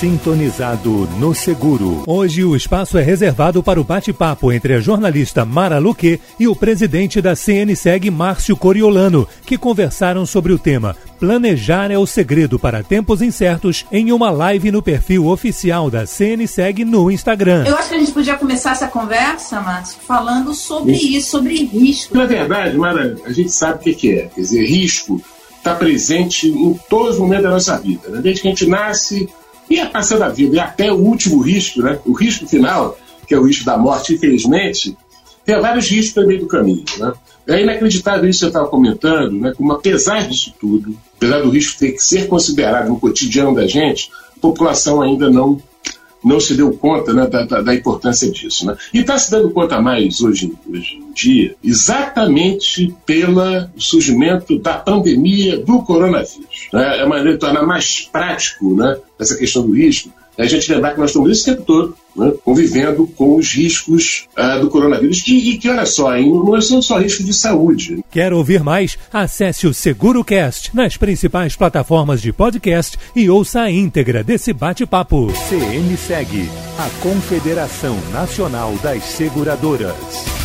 Sintonizado no Seguro. Hoje o espaço é reservado para o bate-papo entre a jornalista Mara Luque e o presidente da CNSEG, Márcio Coriolano, que conversaram sobre o tema Planejar é o segredo para tempos incertos em uma live no perfil oficial da CNSEG no Instagram. Eu acho que a gente podia começar essa conversa, Márcio, falando sobre isso, sobre risco. Na verdade, Mara, a gente sabe o que é. Quer dizer, risco está presente em todos os momentos da nossa vida. Né? Desde que a gente nasce e a passando a vida, e até o último risco, né? o risco final, que é o risco da morte, infelizmente, tem vários riscos meio do caminho. Né? É inacreditável isso que você estava comentando, né? como apesar disso tudo, apesar do risco ter que ser considerado no cotidiano da gente, a população ainda não não se deu conta né, da, da, da, importância disso. Né? E está se dando conta mais hoje, hoje em dia, exatamente pelo surgimento da pandemia do coronavírus. Né? É uma maneira de tornar mais prático né, essa questão do risco, é a gente lembrar que nós estamos esse tempo todo né, convivendo com os riscos uh, do coronavírus. E, e, que, olha só, hein, não são só riscos de saúde. Quer ouvir mais? Acesse o SeguroCast nas principais plataformas de podcast e ouça a íntegra desse bate-papo. CN segue a Confederação Nacional das Seguradoras.